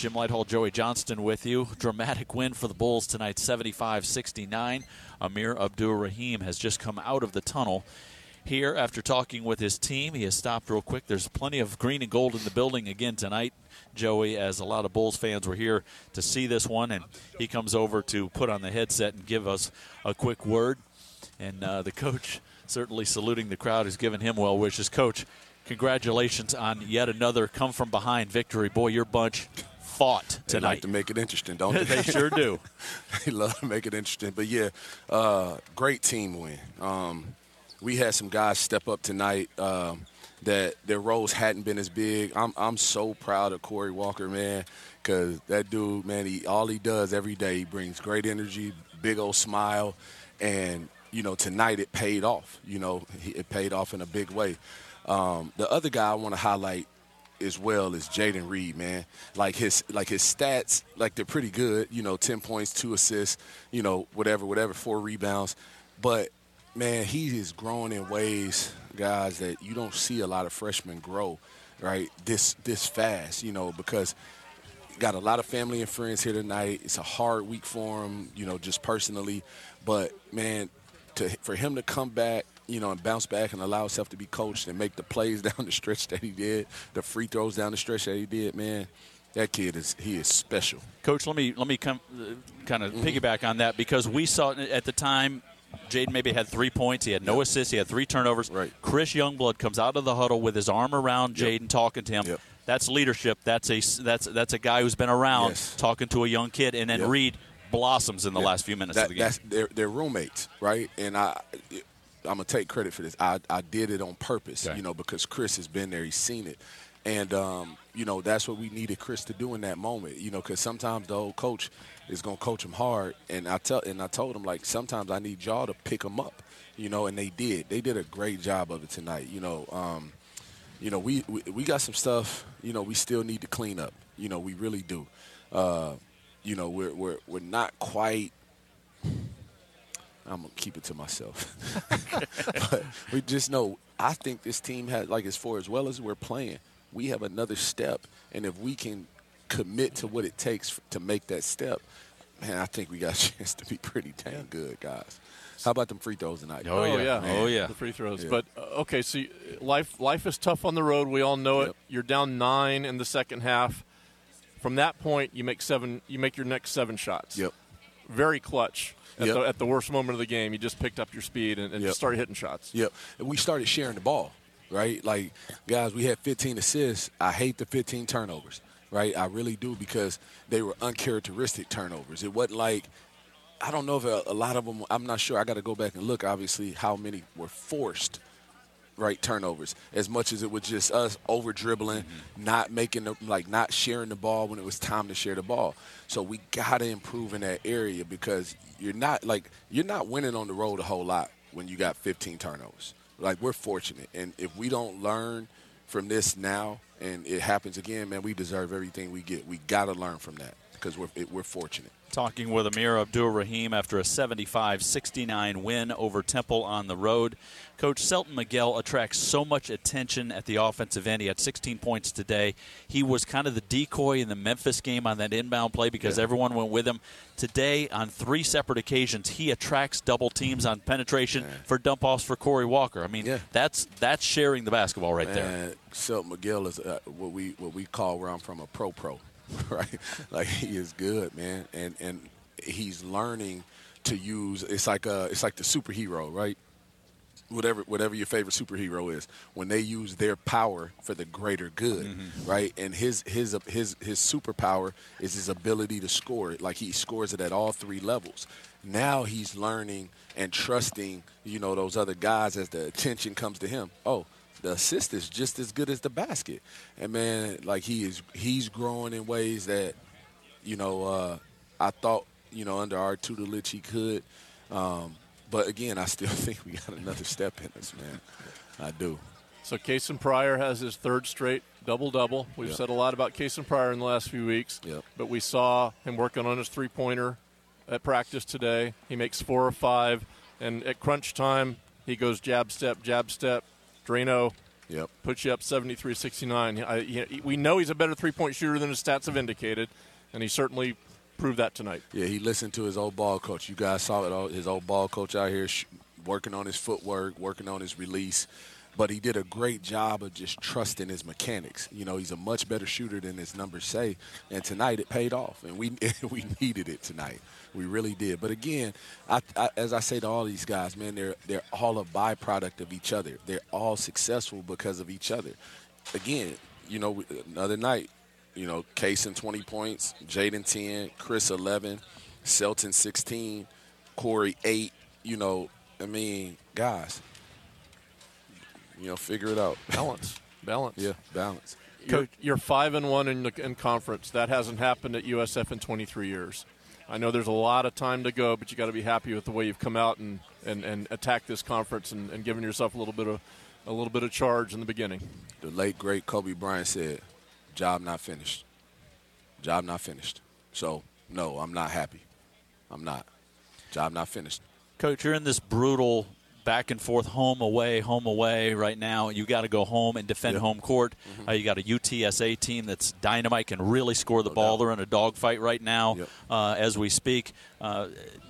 Jim Lighthall, Joey Johnston with you. Dramatic win for the Bulls tonight, 75 69. Amir Abdur-Rahim has just come out of the tunnel here after talking with his team. He has stopped real quick. There's plenty of green and gold in the building again tonight, Joey, as a lot of Bulls fans were here to see this one. And he comes over to put on the headset and give us a quick word. And uh, the coach certainly saluting the crowd who's given him well wishes. Coach, congratulations on yet another come from behind victory. Boy, your bunch fought tonight. They like to make it interesting, don't they? they sure do. they love to make it interesting. But yeah, uh, great team win. Um, we had some guys step up tonight um, that their roles hadn't been as big. I'm I'm so proud of Corey Walker, man, because that dude, man, he all he does every day, he brings great energy, big old smile, and you know tonight it paid off. You know, it paid off in a big way. Um, the other guy I want to highlight as well is Jayden Reid, man. Like his like his stats, like they're pretty good. You know, ten points, two assists, you know, whatever, whatever, four rebounds. But man, he is growing in ways, guys, that you don't see a lot of freshmen grow, right? This this fast, you know, because got a lot of family and friends here tonight. It's a hard week for him, you know, just personally. But man, to for him to come back, you know, and bounce back and allow himself to be coached and make the plays down the stretch that he did, the free throws down the stretch that he did, man. That kid is he is special. Coach, let me let me come uh, kind of mm-hmm. piggyback on that because we saw at the time Jayden maybe had three points. He had no yep. assists. He had three turnovers. Right. Chris Youngblood comes out of the huddle with his arm around Jayden, yep. talking to him. Yep. That's leadership. That's a that's that's a guy who's been around yes. talking to a young kid. And then Reid blossoms in the last few minutes that, of the game. That's, they're, they're roommates, right? And I, I'm gonna take credit for this. I, I did it on purpose, okay. you know, because Chris has been there. He's seen it, and um, you know that's what we needed Chris to do in that moment. You know, because sometimes the old coach is gonna coach him hard, and I tell and I told him like sometimes I need y'all to pick him up, you know, and they did. They did a great job of it tonight. You know, um, you know we, we we got some stuff. You know, we still need to clean up. You know, we really do. Uh, you know, we're we're we're not quite. I'm gonna keep it to myself, but we just know. I think this team has like as far as well as we're playing, we have another step, and if we can commit to what it takes to make that step, man, I think we got a chance to be pretty damn good, guys. How about them free throws tonight? Oh, oh yeah, oh yeah, the free throws. Yeah. But uh, okay, so life life is tough on the road. We all know yep. it. You're down nine in the second half. From that point, you make seven. You make your next seven shots. Yep. Very clutch. At, yep. the, at the worst moment of the game, you just picked up your speed and, and yep. started hitting shots. Yep. And we started sharing the ball, right? Like, guys, we had 15 assists. I hate the 15 turnovers, right? I really do because they were uncharacteristic turnovers. It wasn't like I don't know if a, a lot of them. I'm not sure. I got to go back and look. Obviously, how many were forced right turnovers as much as it was just us over dribbling, mm-hmm. not making the, like not sharing the ball when it was time to share the ball. So we got to improve in that area because you're not like you're not winning on the road a whole lot when you got 15 turnovers. Like we're fortunate, and if we don't learn from this now and it happens again, man, we deserve everything we get. We got to learn from that because we're it, we're fortunate. Talking with Amir Abdur-Rahim after a 75 69 win over Temple on the road. Coach Selton Miguel attracts so much attention at the offensive end. He had 16 points today. He was kind of the decoy in the Memphis game on that inbound play because yeah. everyone went with him. Today, on three separate occasions, he attracts double teams on penetration Man. for dump offs for Corey Walker. I mean, yeah. that's that's sharing the basketball right Man, there. Selton Miguel is uh, what we what we call where I'm from a pro pro. right? Like he is good, man, and and he's learning to use. It's like a, it's like the superhero, right? Whatever whatever your favorite superhero is, when they use their power for the greater good, mm-hmm. right? And his his his his superpower is his ability to score it. Like he scores it at all three levels. Now he's learning and trusting, you know, those other guys as the attention comes to him. Oh, the assist is just as good as the basket. And man, like he is he's growing in ways that, you know, uh, I thought, you know, under our tutelage he could. Um, but again, I still think we got another step in us, man. I do. So Kasean Pryor has his third straight double double. We've yep. said a lot about Kasean Pryor in the last few weeks. Yep. But we saw him working on his three pointer at practice today. He makes four or five. And at crunch time, he goes jab step, jab step, Drano Yep. Puts you up 73-69. I, you we know he's a better three-point shooter than his stats have indicated, and he certainly proved that tonight. Yeah, he listened to his old ball coach. You guys saw it. All, his old ball coach out here sh- working on his footwork, working on his release. But he did a great job of just trusting his mechanics. You know, he's a much better shooter than his numbers say. And tonight it paid off, and we we needed it tonight. We really did. But again, I, I, as I say to all these guys, man, they're they're all a byproduct of each other. They're all successful because of each other. Again, you know, another night, you know, Kasean 20 points, Jayden 10, Chris 11, Selton 16, Corey 8. You know, I mean, guys, you know, figure it out. Balance. Balance. Yeah, balance. You're, you're five and one in, the, in conference. That hasn't happened at USF in 23 years. I know there's a lot of time to go, but you got to be happy with the way you've come out and, and, and attack this conference and, and giving yourself a little bit of a little bit of charge in the beginning. The late great Kobe Bryant said, "Job not finished. Job not finished." So no, I'm not happy. I'm not. Job not finished. Coach, you're in this brutal back and forth, home away, home away. Right now, you got to go home and defend Yep. home court. Mm-hmm. Uh, you got a UTSA team that's dynamite, can really score the No ball. doubt. They're in a dogfight right now Yep. uh, as we speak. Uh,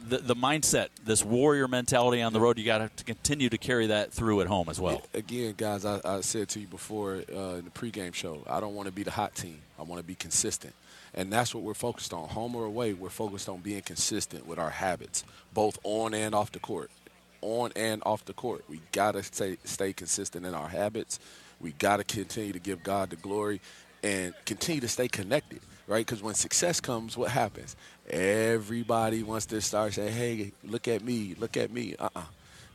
the, the mindset, this warrior mentality on the road, you got to continue to carry that through at home as well. Again, guys, I, I said to you before uh, in the pregame show, I don't want to be the hot team. I want to be consistent. And that's what we're focused on. Home or away, we're focused on being consistent with our habits, both on and off the court. On and off the court. We got to stay, stay consistent in our habits. We got to continue to give God the glory and continue to stay connected, right? Because when success comes, what happens? Everybody wants to start saying, hey, look at me, look at me. Uh-uh.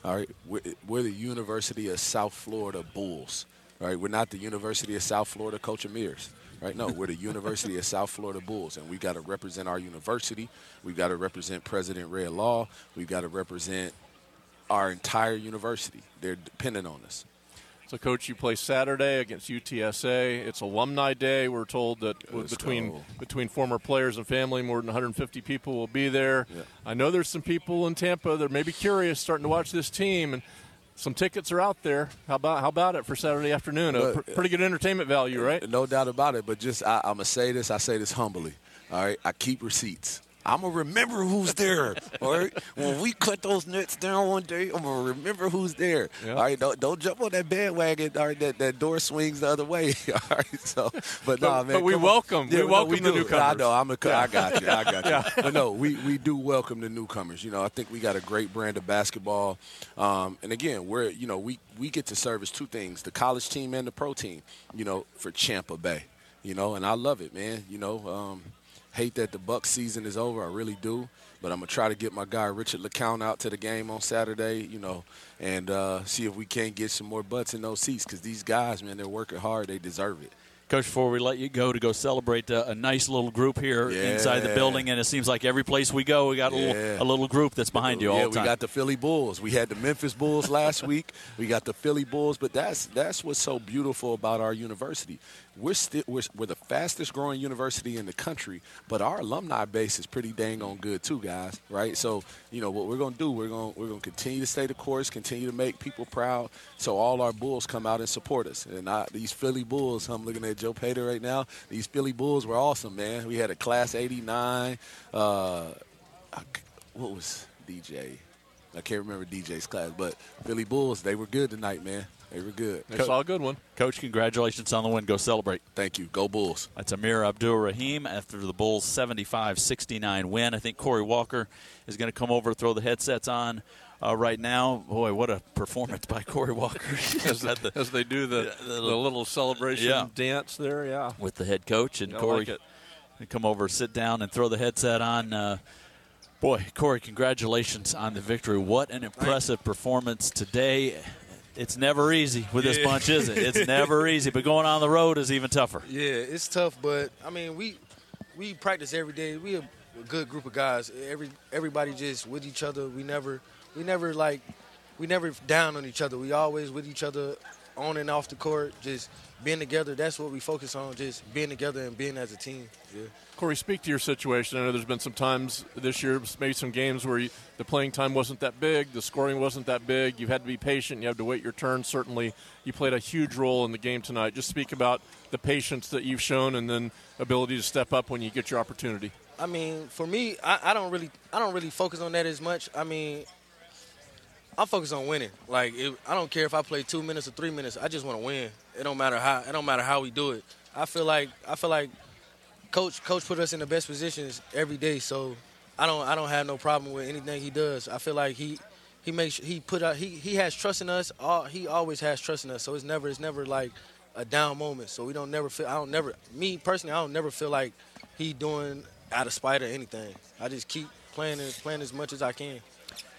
All right, we're, we're the University of South Florida Bulls. right? we're not the University of South Florida Coach Amirs. Right? No, we're the University of South Florida Bulls, and we got to represent our university. We've got to represent President Rhea Law. We've got to represent our entire university. They're dependent on us. So, Coach, you play Saturday against UTSA. It's Alumni Day. We're told that Let's between go. between former players and family, more than 150 people will be there. Yeah. I know there's some people in Tampa that may be curious, starting to watch this team, and some tickets are out there. How about how about it for Saturday afternoon? A But- pr- pretty good entertainment value, right? No doubt about it. But just I, I'm gonna say this. I say this humbly. All right. I keep receipts. I'm gonna remember who's there. All right. When we cut those nets down one day, I'm gonna remember who's there. Yeah. All right. Don't, don't jump on that bandwagon. All right. That, that door swings the other way. All right. So, but, nah, man. but we welcome- we no, welcome the do. newcomers. I know. I'm a. I got you. I got you. But no, we we do welcome the newcomers. You know, I think we got a great brand of basketball. Um, and again, we're you know we we get to service two things: the college team and the pro team. You know, for Champa Bay. You know, and I love it, man. You know, um, hate that the Buck season is over. I really do. But I'm gonna try to get my guy Richard LeCount out to the game on Saturday. You know, and uh, see if we can't get some more butts in those seats because these guys, man, they're working hard. They deserve it. Coach, before we let you go to go celebrate uh, a nice little group here inside the building, and it seems like every place we go, we got a, Yeah. little, a little group that's behind you yeah, all the time. we got the Philly Bulls. We had the Memphis Bulls last week. We got the Philly Bulls, but that's that's what's so beautiful about our university. We're still we're, we're the fastest growing university in the country, but our alumni base is pretty dang on good too, guys. Right? So you know what we're gonna do? We're gonna we're gonna continue to stay the course, continue to make people proud, so all our Bulls come out and support us. And I, these Philly Bulls, I'm looking at Joe Pater right now. These Philly Bulls were awesome, man. We had a class '89. Uh, what was DJ? I can't remember DJ's class, but Philly Bulls, they were good tonight, man. They were good. They saw a good one. Coach, congratulations on the win. Go celebrate. Thank you. Go Bulls. That's Amir Abdur-Rahim after the Bulls' 75 69 win. I think Corey Walker is going to come over, throw the headsets on uh, right now. Boy, what a performance by Corey Walker As, At the- as they do the, the the, little- little celebration Yeah. dance there, yeah. with the head coach. And Corey like it. come over, sit down, and throw the headset on. Uh, boy, Corey, congratulations on the victory. What an impressive performance today. It's never easy with this bunch, is it? It's never easy, but going on the road is even tougher. Yeah, it's tough, but I mean, we we practice every day. We a good group of guys. Every everybody just with each other. We never we never like we never down on each other. We always with each other on and off the court, just being together. That's what we focus on, just being together and being as a team. Yeah. Corey, speak to your situation. I know there's been some times this year, maybe some games where you, the playing time wasn't that big, the scoring wasn't that big. You've had to be patient. You had to wait your turn. Certainly, you played a huge role in the game tonight. Just speak about the patience that you've shown, and then ability to step up when you get your opportunity. I mean, for me, I, I don't really, I don't really focus on that as much. I mean, I'm focused on winning. Like, it, I don't care if I play two minutes or three minutes. I just want to win. It don't matter how. It don't matter how we do it. I feel like, I feel like, coach, coach put us in the best positions every day. So, I don't, I don't have no problem with anything he does. I feel like he, he makes, he put out, he, he has trust in us. All, he always has trust in us. So it's never, it's never like a down moment. So we don't never feel. I don't never. Me personally, I don't never feel like he doing out of spite or anything. I just keep playing and playing as much as I can.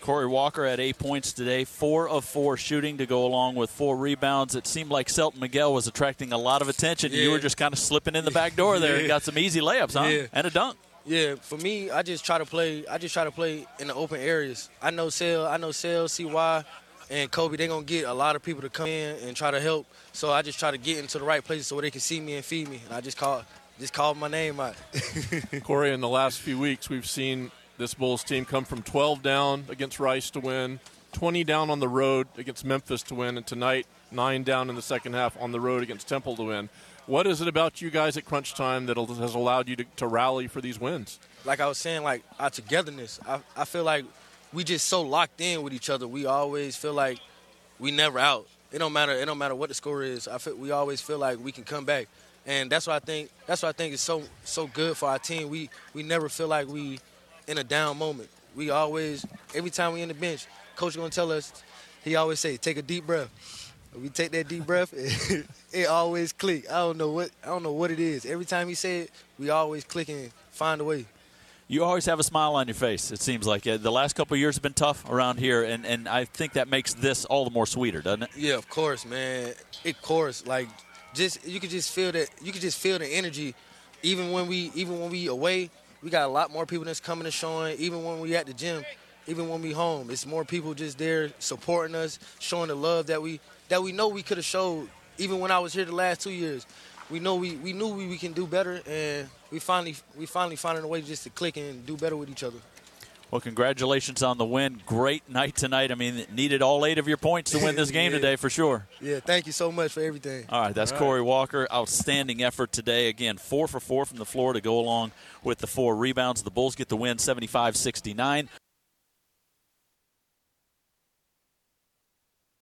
Corey Walker had eight points today, four of four shooting to go along with four rebounds. It seemed like Selton Miguel was attracting a lot of attention. Yeah. You were just kind of slipping in the back door there and got some easy layups, huh? Yeah. And a dunk. Yeah, for me, I just try to play. I just try to play in the open areas. I know Sale, I know Sale, Cy, and Kobe. They're gonna get a lot of people to come in and try to help. So I just try to get into the right places so they can see me and feed me. And I just call, just call my name out. Corey, in the last few weeks, we've seen this Bulls team come from 12 down against Rice to win, 20 down on the road against Memphis to win, and tonight, nine down in the second half on the road against Temple to win. What is it about you guys at crunch time that has allowed you to, to rally for these wins? like I was saying, like our togetherness. I, I feel like we just so locked in with each other. We always feel like we never out. It don't matter. It don't matter what the score is. I feel we always feel like we can come back, and that's what I think. That's what I think is so so good for our team. We we never feel like we in a down moment. We always every time we in the bench, coach gonna tell us. He always say, take a deep breath. We take that deep breath. It, it always click. I don't know what I don't know what it is. Every time he say it, we always click and find a way. You always have a smile on your face. It seems like the last couple years have been tough around here, and, and I think that makes this all the more sweeter, doesn't it? Yeah, of course, man. Of course, like just you could just feel that you could just feel the energy. Even when we even when we away, we got a lot more people that's coming and showing. Even when we at the gym, even when we home, it's more people just there supporting us, showing the love that we that we know we could have showed. Even when I was here the last two years, we know we, we knew we, we can do better, and we finally we finally finding a way just to click and do better with each other. Well, congratulations on the win. Great night tonight. I mean, needed all eight of your points to win this game Yeah. today for sure. Yeah, thank you so much for everything. All right, that's Corey Walker. Outstanding effort today. Again, four for four from the floor to go along with the four rebounds. The Bulls get the win 75 69.